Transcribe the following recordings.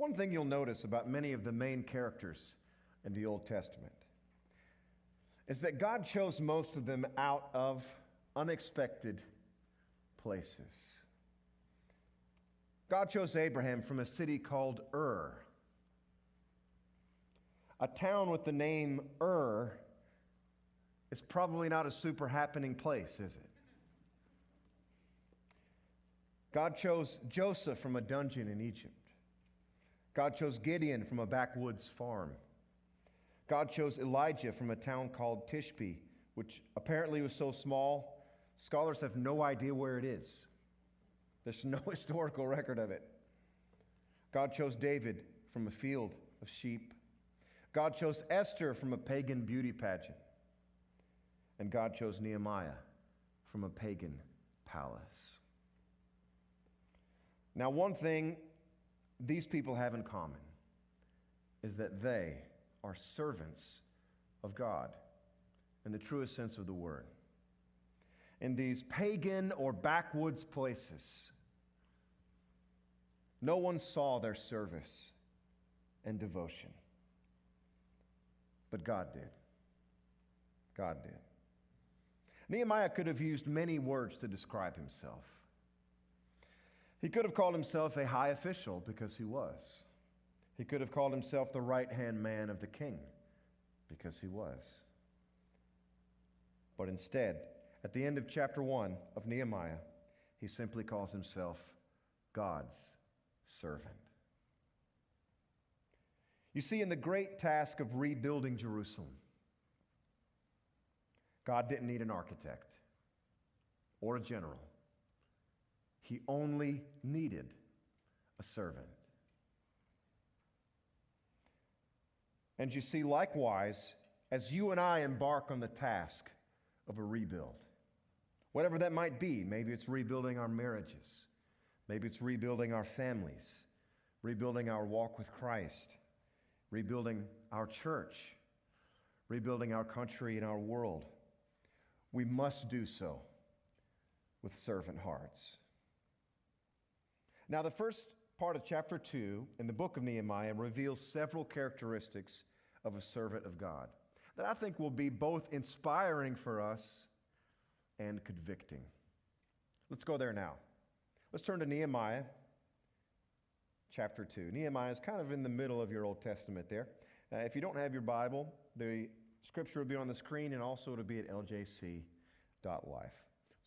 One thing you'll notice about many of the main characters in the Old Testament is that God chose most of them out of unexpected places. God chose Abraham from a city called Ur. A town with the name Ur it's probably not a super happening place, is it? God chose Joseph from a dungeon in Egypt. God chose Gideon from a backwoods farm. God chose Elijah from a town called Tishbe, which apparently was so small, scholars have no idea where it is. There's no historical record of it. God chose David from a field of sheep. God chose Esther from a pagan beauty pageant. And God chose Nehemiah from a pagan palace. Now, one thing these people have in common is that they are servants of God in the truest sense of the word. In these pagan or backwoods places, no one saw their service and devotion, but God did. God did. Nehemiah could have used many words to describe himself. He could have called himself a high official because he was. He could have called himself the right hand man of the king because he was. But instead, at the end of chapter 1 of Nehemiah, he simply calls himself God's servant. You see, in the great task of rebuilding Jerusalem, God didn't need an architect or a general. He only needed a servant. And you see, likewise, as you and I embark on the task of a rebuild, whatever that might be, maybe it's rebuilding our marriages, maybe it's rebuilding our families, rebuilding our walk with Christ, rebuilding our church, rebuilding our country and our world. We must do so with servant hearts. Now, the first part of chapter 2 in the book of Nehemiah reveals several characteristics of a servant of God that I think will be both inspiring for us and convicting. Let's go there now. Let's turn to Nehemiah chapter 2. Nehemiah is kind of in the middle of your Old Testament there. Uh, if you don't have your Bible, the scripture will be on the screen and also it'll be at ljc.life.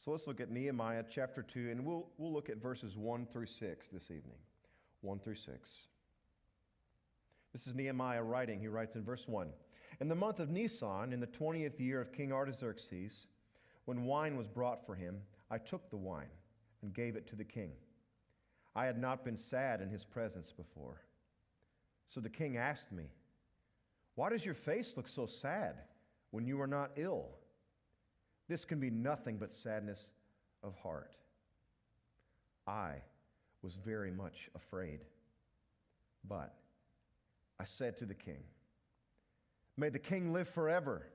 So let's look at Nehemiah chapter 2, and we'll, we'll look at verses 1 through 6 this evening. 1 through 6. This is Nehemiah writing. He writes in verse 1 In the month of Nisan, in the 20th year of King Artaxerxes, when wine was brought for him, I took the wine and gave it to the king. I had not been sad in his presence before. So the king asked me, Why does your face look so sad when you are not ill? This can be nothing but sadness of heart. I was very much afraid. But I said to the king, May the king live forever.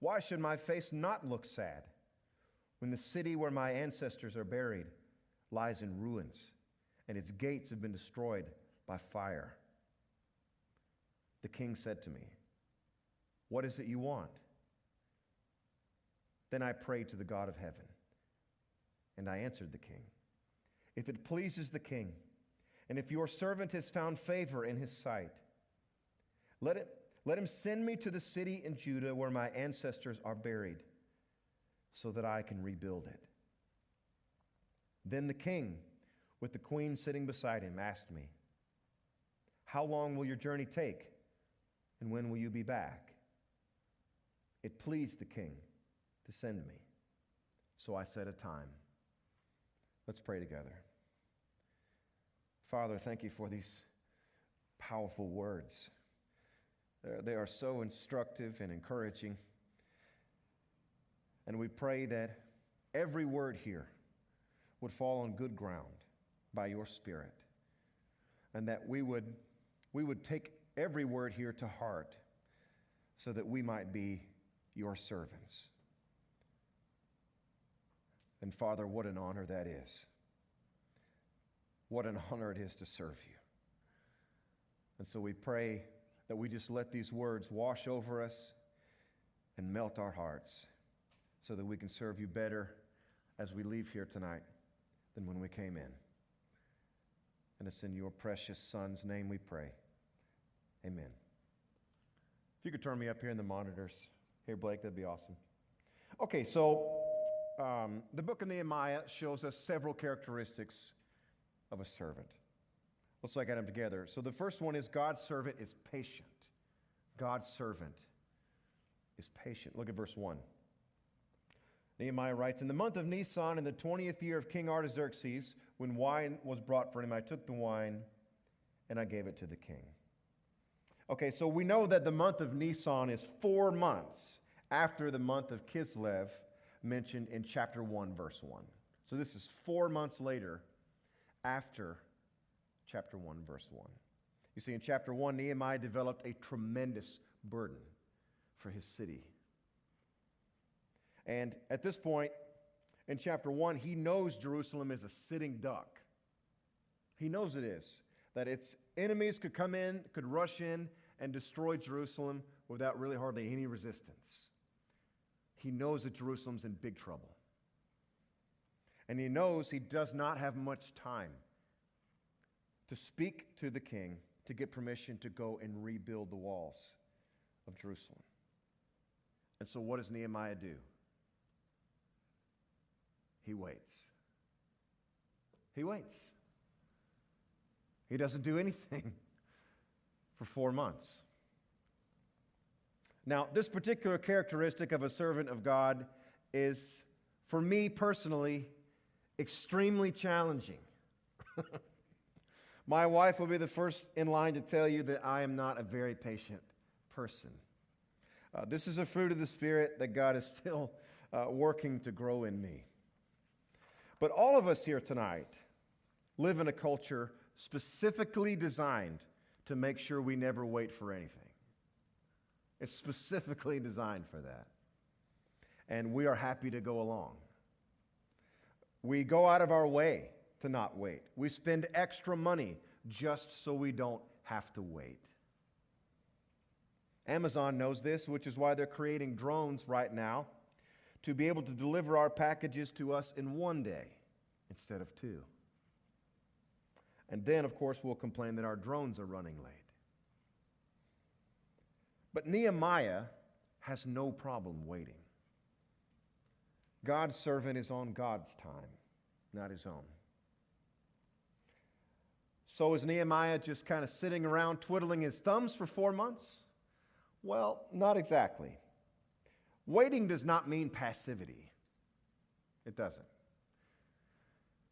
Why should my face not look sad when the city where my ancestors are buried lies in ruins and its gates have been destroyed by fire? The king said to me, What is it you want? Then I prayed to the God of heaven, and I answered the king If it pleases the king, and if your servant has found favor in his sight, let, it, let him send me to the city in Judah where my ancestors are buried, so that I can rebuild it. Then the king, with the queen sitting beside him, asked me, How long will your journey take, and when will you be back? It pleased the king to send me. So I set a time. Let's pray together. Father, thank you for these powerful words. They are so instructive and encouraging. And we pray that every word here would fall on good ground by your Spirit, and that we would, we would take every word here to heart so that we might be your servants. And Father, what an honor that is. What an honor it is to serve you. And so we pray that we just let these words wash over us and melt our hearts so that we can serve you better as we leave here tonight than when we came in. And it's in your precious Son's name we pray. Amen. If you could turn me up here in the monitors. Here, Blake, that'd be awesome. Okay, so um, the book of Nehemiah shows us several characteristics of a servant. Let's look at them together. So the first one is God's servant is patient. God's servant is patient. Look at verse 1. Nehemiah writes In the month of Nisan, in the 20th year of King Artaxerxes, when wine was brought for him, I took the wine and I gave it to the king. Okay, so we know that the month of Nisan is four months after the month of Kislev mentioned in chapter 1, verse 1. So this is four months later after chapter 1, verse 1. You see, in chapter 1, Nehemiah developed a tremendous burden for his city. And at this point, in chapter 1, he knows Jerusalem is a sitting duck. He knows it is. That its enemies could come in, could rush in, and destroy Jerusalem without really hardly any resistance. He knows that Jerusalem's in big trouble. And he knows he does not have much time to speak to the king to get permission to go and rebuild the walls of Jerusalem. And so, what does Nehemiah do? He waits. He waits. He doesn't do anything for four months. Now, this particular characteristic of a servant of God is, for me personally, extremely challenging. My wife will be the first in line to tell you that I am not a very patient person. Uh, this is a fruit of the Spirit that God is still uh, working to grow in me. But all of us here tonight live in a culture specifically designed to make sure we never wait for anything. It's specifically designed for that. And we are happy to go along. We go out of our way to not wait. We spend extra money just so we don't have to wait. Amazon knows this, which is why they're creating drones right now to be able to deliver our packages to us in one day instead of two. And then, of course, we'll complain that our drones are running late. But Nehemiah has no problem waiting. God's servant is on God's time, not his own. So is Nehemiah just kind of sitting around twiddling his thumbs for four months? Well, not exactly. Waiting does not mean passivity, it doesn't.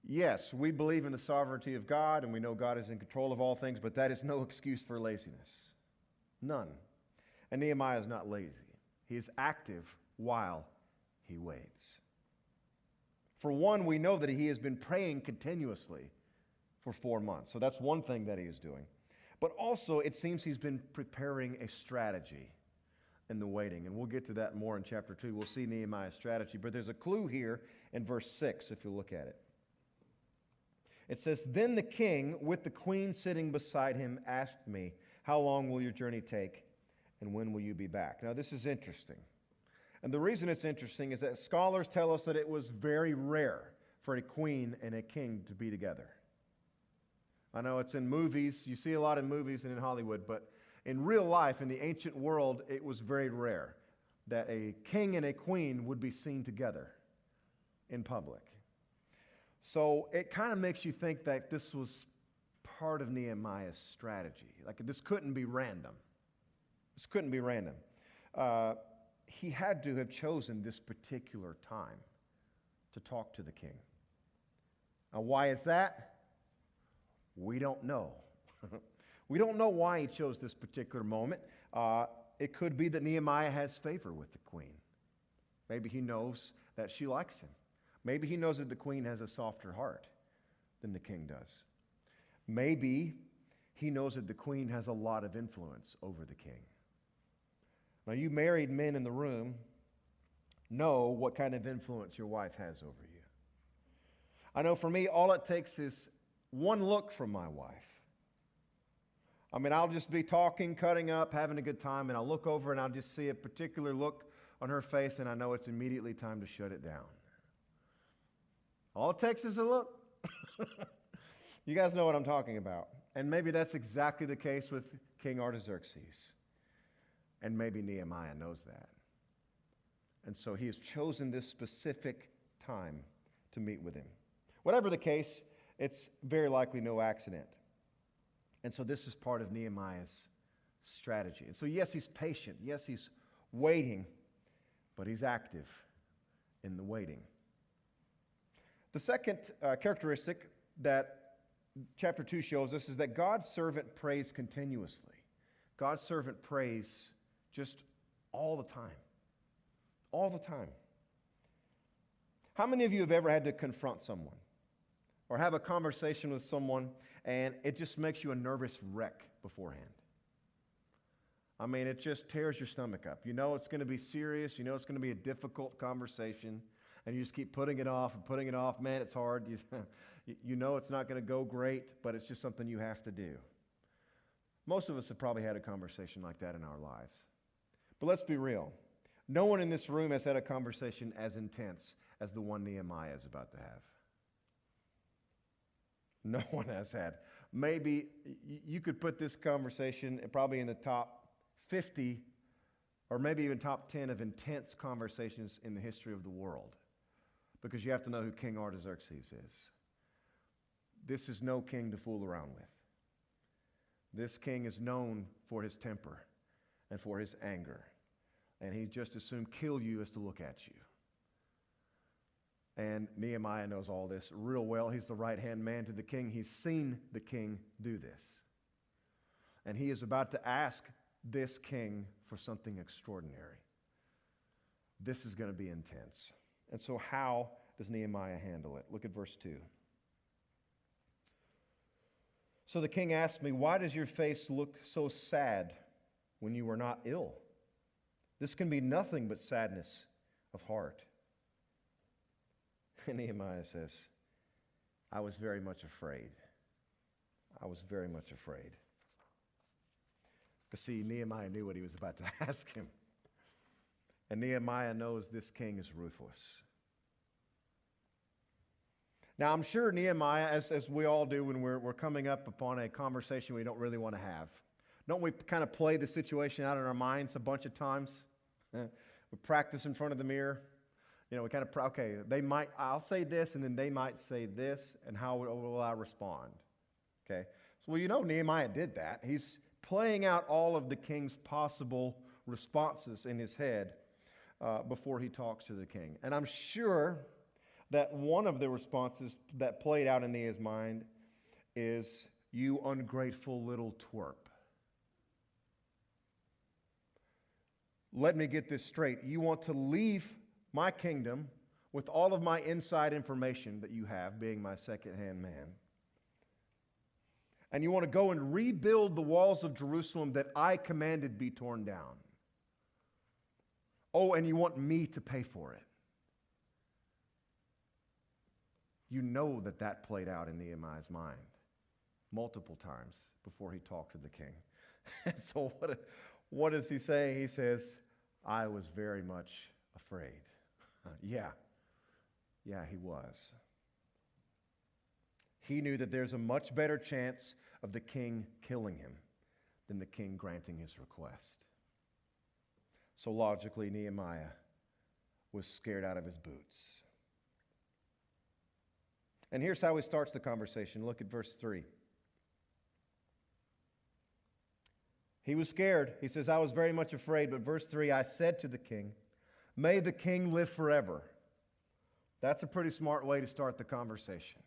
Yes, we believe in the sovereignty of God and we know God is in control of all things, but that is no excuse for laziness. None. And Nehemiah is not lazy, he is active while he waits. For one, we know that he has been praying continuously for four months. So that's one thing that he is doing. But also, it seems he's been preparing a strategy in the waiting. And we'll get to that more in chapter 2. We'll see Nehemiah's strategy. But there's a clue here in verse 6 if you look at it. It says, Then the king, with the queen sitting beside him, asked me, How long will your journey take, and when will you be back? Now, this is interesting. And the reason it's interesting is that scholars tell us that it was very rare for a queen and a king to be together. I know it's in movies, you see a lot in movies and in Hollywood, but in real life, in the ancient world, it was very rare that a king and a queen would be seen together in public. So it kind of makes you think that this was part of Nehemiah's strategy. Like this couldn't be random. This couldn't be random. Uh, he had to have chosen this particular time to talk to the king. Now, why is that? We don't know. we don't know why he chose this particular moment. Uh, it could be that Nehemiah has favor with the queen. Maybe he knows that she likes him. Maybe he knows that the queen has a softer heart than the king does. Maybe he knows that the queen has a lot of influence over the king. Now, you married men in the room know what kind of influence your wife has over you. I know for me, all it takes is one look from my wife. I mean, I'll just be talking, cutting up, having a good time, and I'll look over and I'll just see a particular look on her face, and I know it's immediately time to shut it down. All it takes is a look. you guys know what I'm talking about. And maybe that's exactly the case with King Artaxerxes. And maybe Nehemiah knows that. And so he has chosen this specific time to meet with him. Whatever the case, it's very likely no accident. And so this is part of Nehemiah's strategy. And so, yes, he's patient. Yes, he's waiting, but he's active in the waiting. The second uh, characteristic that chapter 2 shows us is that God's servant prays continuously. God's servant prays just all the time. All the time. How many of you have ever had to confront someone or have a conversation with someone and it just makes you a nervous wreck beforehand? I mean, it just tears your stomach up. You know it's going to be serious, you know it's going to be a difficult conversation, and you just keep putting it off and putting it off. Man, it's hard. You, you know it's not going to go great, but it's just something you have to do. Most of us have probably had a conversation like that in our lives. But let's be real. No one in this room has had a conversation as intense as the one Nehemiah is about to have. No one has had. Maybe you could put this conversation probably in the top 50 or maybe even top 10 of intense conversations in the history of the world because you have to know who King Artaxerxes is. This is no king to fool around with. This king is known for his temper and for his anger, and he just as soon kill you as to look at you. And Nehemiah knows all this real well. He's the right hand man to the king. He's seen the king do this. And he is about to ask this king for something extraordinary. This is going to be intense. And so, how does Nehemiah handle it? Look at verse 2. So the king asked me, Why does your face look so sad when you were not ill? This can be nothing but sadness of heart. And Nehemiah says, I was very much afraid. I was very much afraid. Because, see, Nehemiah knew what he was about to ask him. And Nehemiah knows this king is ruthless. Now, I'm sure Nehemiah, as, as we all do when we're, we're coming up upon a conversation we don't really want to have, don't we kind of play the situation out in our minds a bunch of times? we practice in front of the mirror. You know, we kind of, okay, they might, I'll say this, and then they might say this, and how will I respond? Okay? So, well, you know, Nehemiah did that. He's playing out all of the king's possible responses in his head uh, before he talks to the king. And I'm sure that one of the responses that played out in Nehemiah's mind is, You ungrateful little twerp. Let me get this straight. You want to leave my kingdom with all of my inside information that you have, being my second hand man. And you want to go and rebuild the walls of Jerusalem that I commanded be torn down. Oh, and you want me to pay for it. You know that that played out in Nehemiah's mind multiple times before he talked to the king. so, what, what does he say? He says, I was very much afraid. yeah, yeah, he was. He knew that there's a much better chance of the king killing him than the king granting his request. So logically, Nehemiah was scared out of his boots. And here's how he starts the conversation. Look at verse 3. He was scared. He says, I was very much afraid. But verse 3 I said to the king, May the king live forever. That's a pretty smart way to start the conversation.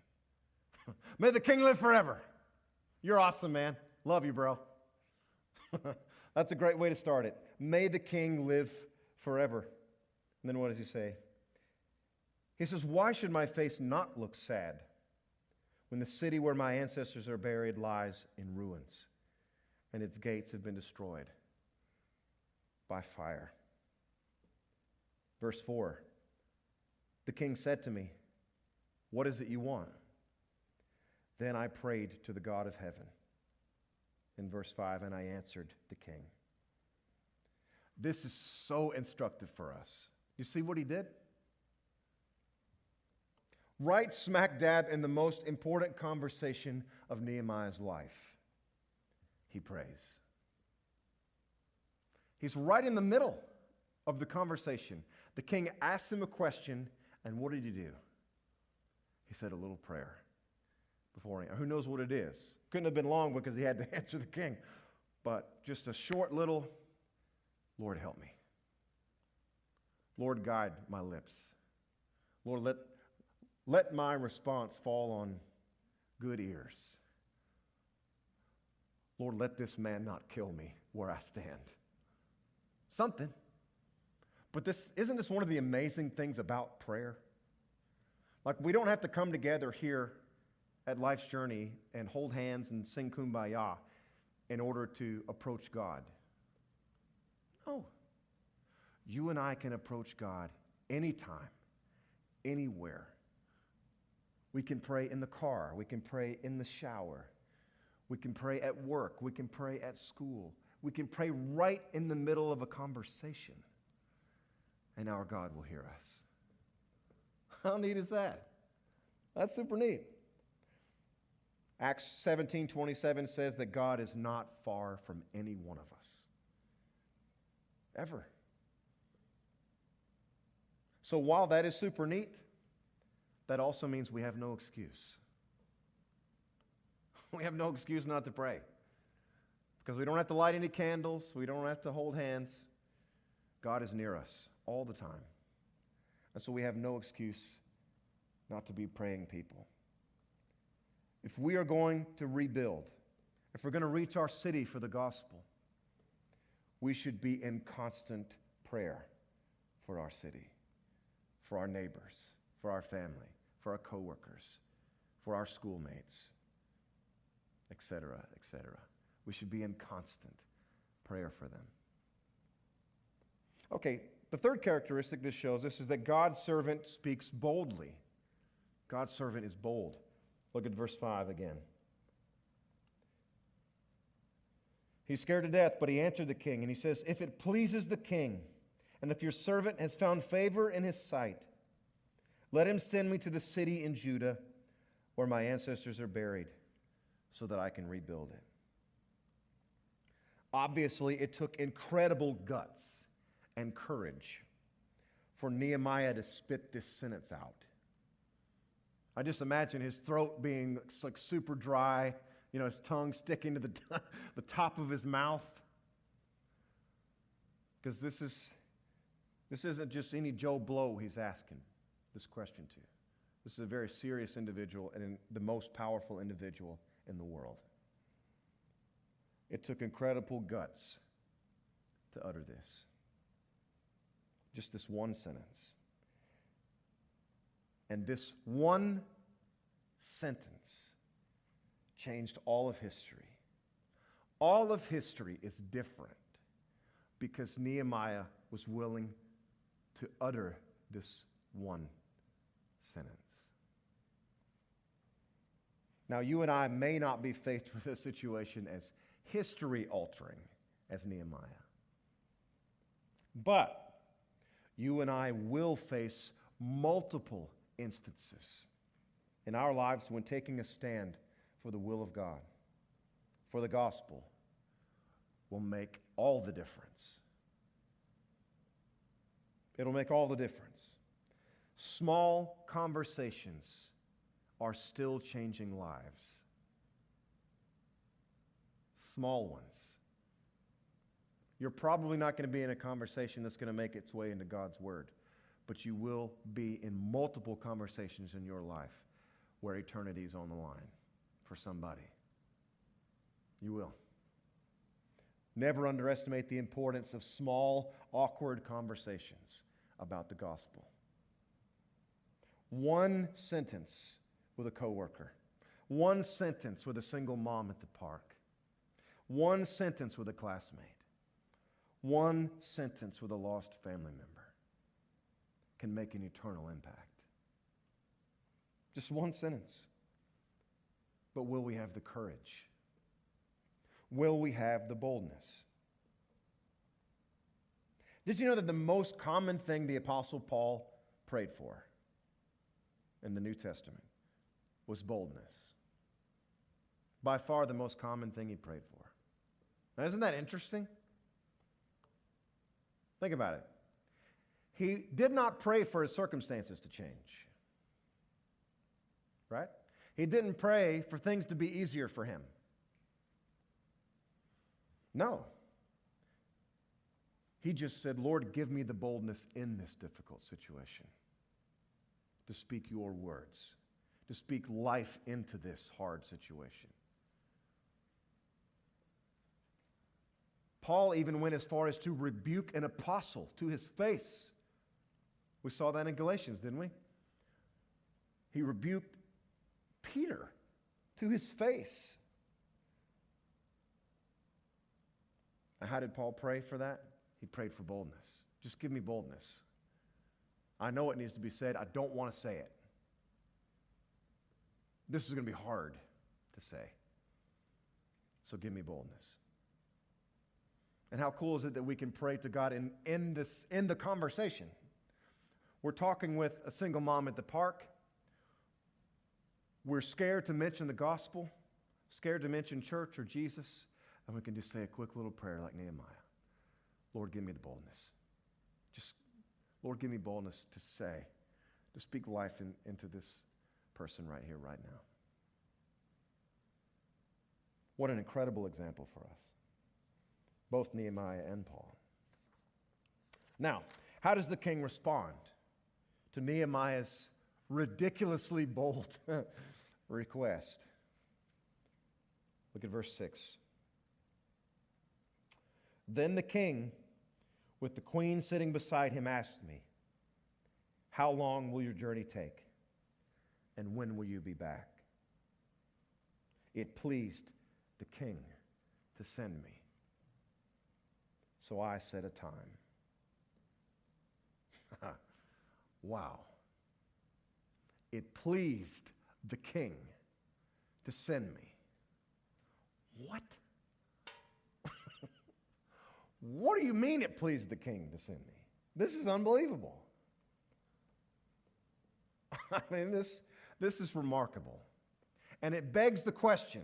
May the king live forever. You're awesome, man. Love you, bro. That's a great way to start it. May the king live forever. And then what does he say? He says, Why should my face not look sad when the city where my ancestors are buried lies in ruins and its gates have been destroyed by fire? Verse 4 The king said to me, What is it you want? Then I prayed to the God of heaven. in verse 5, and I answered the king. This is so instructive for us. You see what he did? Right smack dab in the most important conversation of Nehemiah's life, he prays. He's right in the middle of the conversation. The king asked him a question, and what did he do? He said a little prayer before Who knows what it is? Couldn't have been long because he had to answer the king. But just a short little, Lord, help me. Lord, guide my lips. Lord, let, let my response fall on good ears. Lord, let this man not kill me where I stand. Something. But this isn't this one of the amazing things about prayer? Like we don't have to come together here at life's journey and hold hands and sing kumbaya in order to approach God. No. You and I can approach God anytime, anywhere. We can pray in the car. We can pray in the shower. We can pray at work. We can pray at school. We can pray right in the middle of a conversation, and our God will hear us. How neat is that? That's super neat. Acts 17 27 says that God is not far from any one of us. Ever. So while that is super neat, that also means we have no excuse. We have no excuse not to pray. Because we don't have to light any candles, we don't have to hold hands. God is near us all the time. And so we have no excuse not to be praying people. If we are going to rebuild, if we're going to reach our city for the gospel, we should be in constant prayer for our city, for our neighbors, for our family, for our coworkers, for our schoolmates, etc., etc. We should be in constant prayer for them. Okay, the third characteristic this shows us is that God's servant speaks boldly. God's servant is bold. Look at verse 5 again. He's scared to death, but he answered the king, and he says, If it pleases the king, and if your servant has found favor in his sight, let him send me to the city in Judah where my ancestors are buried, so that I can rebuild it. Obviously, it took incredible guts and courage for Nehemiah to spit this sentence out. I just imagine his throat being like super dry, you know, his tongue sticking to the, the top of his mouth. Because this is this isn't just any Joe Blow he's asking this question to. This is a very serious individual and the most powerful individual in the world. It took incredible guts to utter this. Just this one sentence. And this one sentence changed all of history. All of history is different because Nehemiah was willing to utter this one sentence. Now, you and I may not be faced with a situation as history altering as Nehemiah, but you and I will face multiple instances in our lives when taking a stand for the will of God, for the gospel, will make all the difference. It'll make all the difference. Small conversations are still changing lives. Small ones. You're probably not going to be in a conversation that's going to make its way into God's Word but you will be in multiple conversations in your life where eternity is on the line for somebody. You will. Never underestimate the importance of small, awkward conversations about the gospel. One sentence with a coworker, one sentence with a single mom at the park, one sentence with a classmate, one sentence with a lost family member can make an eternal impact. Just one sentence. But will we have the courage? will we have the boldness? Did you know that the most common thing the Apostle Paul prayed for in the New Testament was boldness? By far the most common thing he prayed for. Now, isn't that interesting? Think about it. He did not pray for his circumstances to change. Right? He didn't pray for things to be easier for him. No. He just said, Lord, give me the boldness in this difficult situation to speak your words, to speak life into this hard situation. Paul even went as far as to rebuke an apostle to his face. We saw that in Galatians, didn't we? He rebuked Peter to his face. And how did Paul pray for that? He prayed for boldness. Just give me boldness. I know it needs to be said. I don't want to say it. This is going to be hard to say. So give me boldness. And how cool is it that we can pray to God in, in, this, in the conversation? We're talking with a single mom at the park. We're scared to mention the gospel, scared to mention church or Jesus, and we can just say a quick little prayer like Nehemiah Lord, give me the boldness. Just, Lord, give me boldness to say, to speak life in, into this person right here, right now. What an incredible example for us both Nehemiah and Paul. Now, how does the king respond to Nehemiah's ridiculously bold request? Look at verse 6. Then the king, with the queen sitting beside him, asked me, How long will your journey take? And when will you be back? It pleased the king to send me. So I set a time. wow. It pleased the king to send me. What? what do you mean it pleased the king to send me? This is unbelievable. I mean, this, this is remarkable. And it begs the question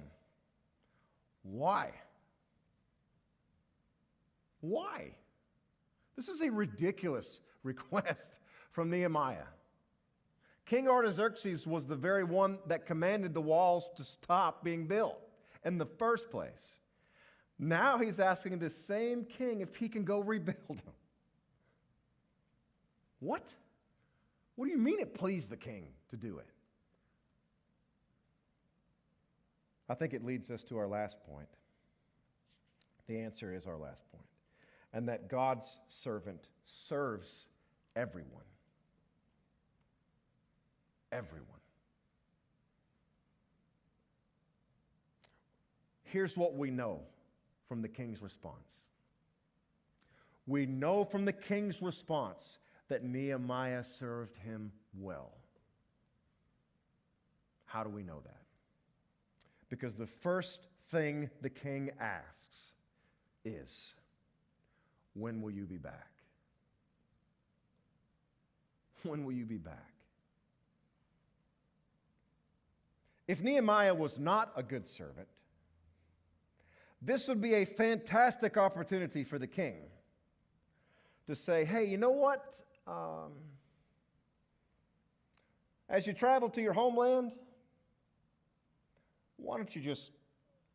why? Why? This is a ridiculous request from Nehemiah. King Artaxerxes was the very one that commanded the walls to stop being built in the first place. Now he's asking the same king if he can go rebuild them. What? What do you mean it pleased the king to do it? I think it leads us to our last point. The answer is our last point and that God's servant serves everyone. Everyone. Here's what we know from the king's response. We know from the king's response that Nehemiah served him well. How do we know that? Because the first thing the king asks is, when will you be back? When will you be back? If Nehemiah was not a good servant, this would be a fantastic opportunity for the king to say, hey, you know what? Um, as you travel to your homeland, why don't you just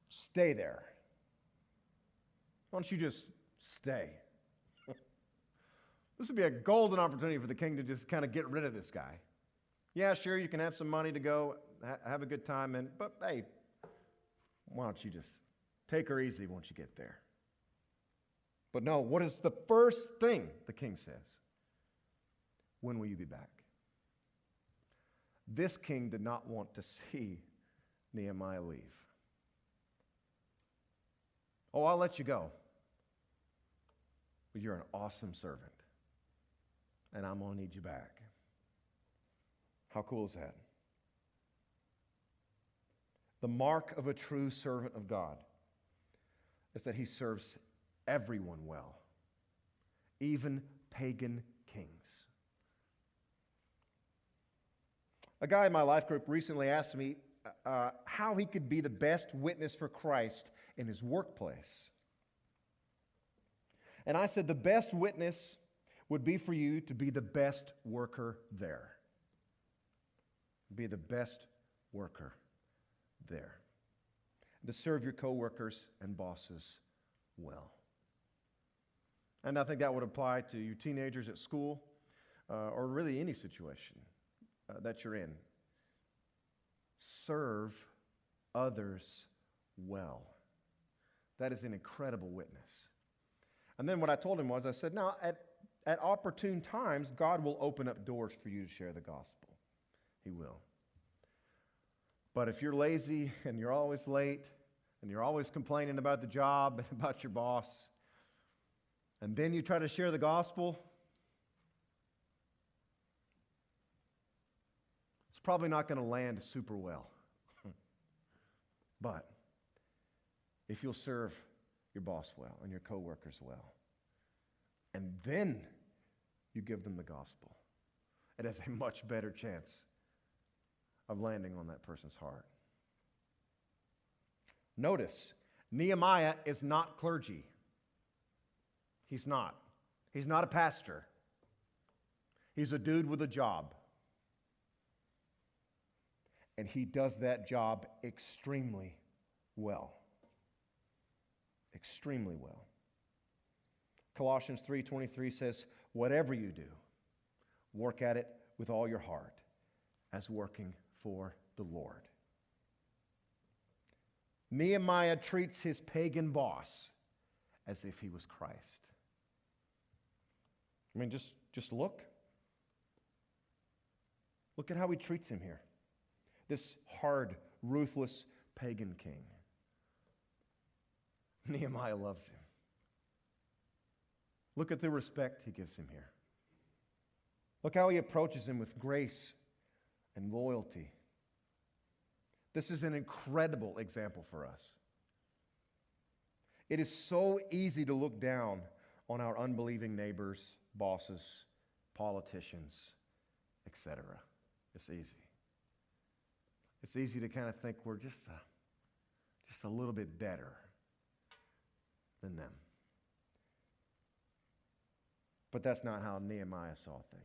stay there? Why don't you just stay? This would be a golden opportunity for the king to just kind of get rid of this guy. Yeah, sure, you can have some money to go ha- have a good time, and but hey, why don't you just take her easy once you get there? But no, what is the first thing the king says? When will you be back? This king did not want to see Nehemiah leave. Oh, I'll let you go. But you're an awesome servant and I'm going to need you back. How cool is that? The mark of a true servant of God is that he serves everyone well, even pagan kings. A guy in my life group recently asked me uh, how he could be the best witness for Christ in his workplace. And I said, the best witness would be for you to be the best worker there. Be the best worker there. To serve your coworkers and bosses well. And I think that would apply to you teenagers at school uh, or really any situation uh, that you're in. Serve others well. That is an incredible witness. And then what I told him was, I said, now, at, at opportune times, God will open up doors for you to share the gospel. He will. But if you're lazy and you're always late and you're always complaining about the job and about your boss, and then you try to share the gospel, it's probably not going to land super well. but if you'll serve your boss well and your coworkers well, and then you give them the gospel, it has a much better chance of landing on that person's heart. Notice, Nehemiah is not clergy. He's not. He's not a pastor. He's a dude with a job. And he does that job extremely well. Extremely well. Colossians 3:23 says, "Whatever you do, work at it with all your heart, as working for the Lord." Nehemiah treats his pagan boss as if he was Christ. I mean, just, just look. Look at how he treats him here. This hard, ruthless pagan king. Nehemiah loves him. Look at the respect he gives him here. Look how he approaches him with grace and loyalty. This is an incredible example for us. It is so easy to look down on our unbelieving neighbors, bosses, politicians, etc. It's easy. It's easy to kind of think we're just a, just a little bit better than them. But that's not how Nehemiah saw things.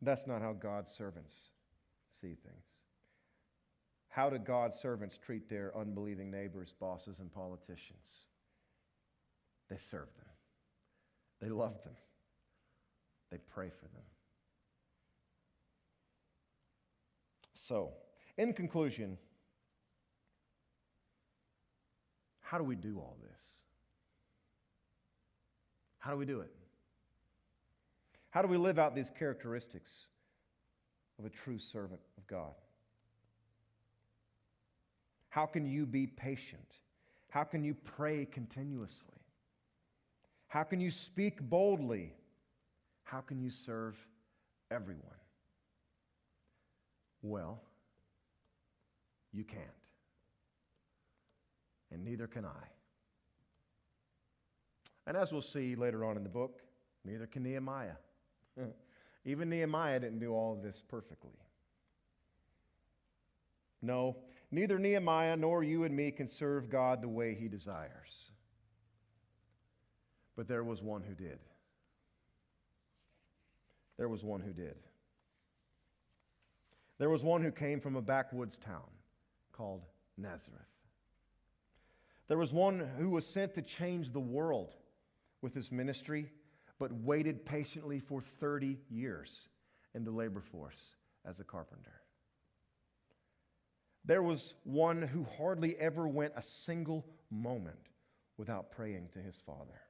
That's not how God's servants see things. How do God's servants treat their unbelieving neighbors, bosses, and politicians? They serve them, they love them, they pray for them. So, in conclusion, how do we do all this? How do we do it? How do we live out these characteristics of a true servant of God? How can you be patient? How can you pray continuously? How can you speak boldly? How can you serve everyone? Well, you can't. And neither can I. And as we'll see later on in the book, neither can Nehemiah. Even Nehemiah didn't do all of this perfectly. No, neither Nehemiah nor you and me can serve God the way he desires. But there was one who did. There was one who did. There was one who came from a backwoods town called Nazareth. There was one who was sent to change the world with his ministry, but waited patiently for 30 years in the labor force as a carpenter. There was one who hardly ever went a single moment without praying to his Father.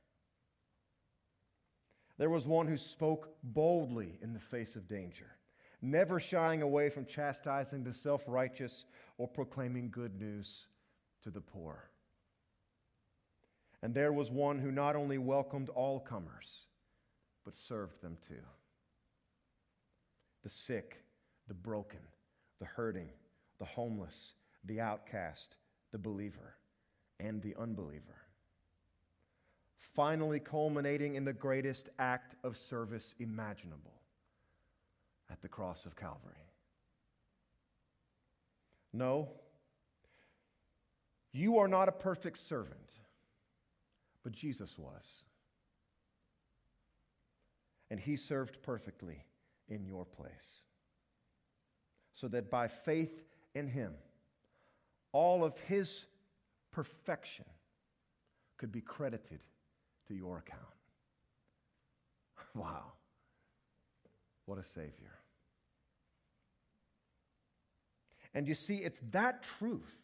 There was one who spoke boldly in the face of danger, never shying away from chastising the self righteous or proclaiming good news to the poor. And there was one who not only welcomed all comers, but served them too the sick, the broken, the hurting, the homeless, the outcast, the believer, and the unbeliever. Finally, culminating in the greatest act of service imaginable at the cross of Calvary. No, you are not a perfect servant, but Jesus was. And he served perfectly in your place. So that by faith in him, all of his perfection could be credited to your account. Wow. What a Savior. And you see, it's that truth,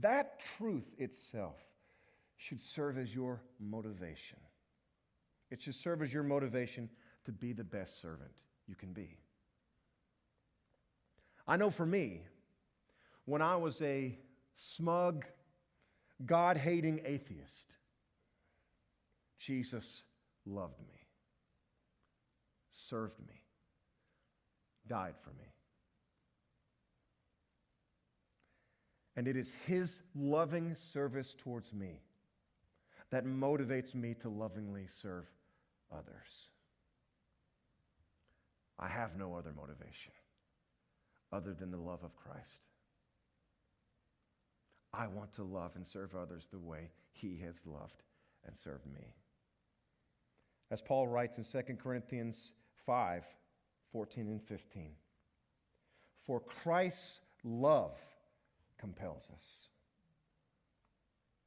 that truth itself should serve as your motivation. It should serve as your motivation to be the best servant you can be. I know for me, when I was a smug, God hating atheist, Jesus loved me, served me, died for me. And it is His loving service towards me that motivates me to lovingly serve others. I have no other motivation other than the love of Christ. I want to love and serve others the way He has loved and served me. As Paul writes in 2 Corinthians 5 14 and 15. For Christ's love compels us.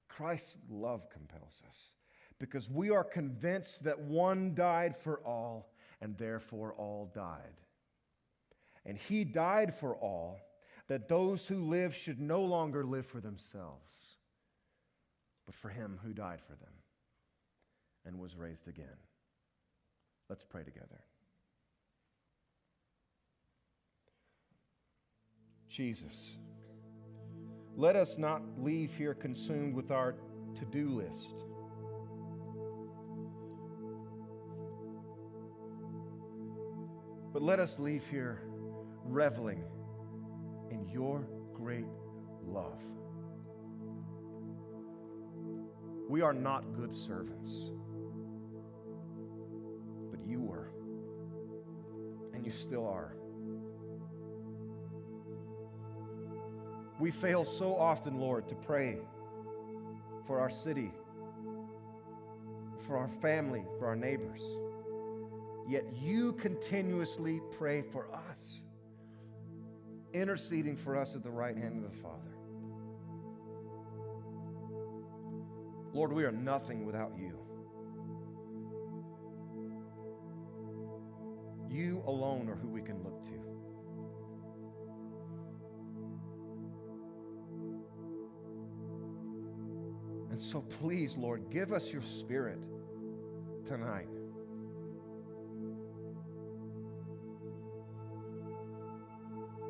Christ's love compels us because we are convinced that one died for all and therefore all died. And he died for all that those who live should no longer live for themselves, but for him who died for them and was raised again. Let's pray together. Jesus. Let us not leave here consumed with our to do list. But let us leave here reveling in your great love. We are not good servants, but you were, and you still are. We fail so often, Lord, to pray for our city, for our family, for our neighbors. Yet you continuously pray for us, interceding for us at the right hand of the Father. Lord, we are nothing without you. You alone are who we can so please, Lord, give us your spirit tonight.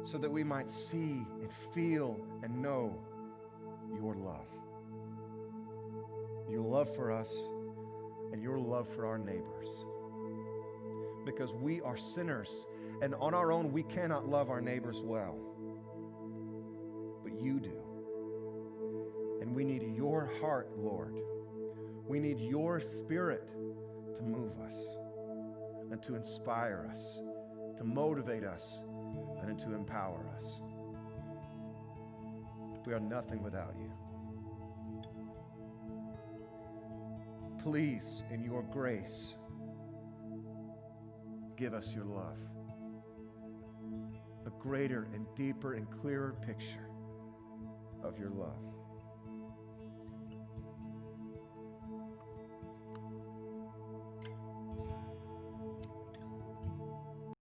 So that we might see and feel and know your love. Your love for us and your love for our neighbors. Because we are sinners, and on our own, we cannot love our neighbors well. But you do. And we need your heart, Lord. We need your spirit to move us and to inspire us, to motivate us, and to empower us. We are nothing without you. Please, in your grace, give us your love. A greater and deeper and clearer picture of your love.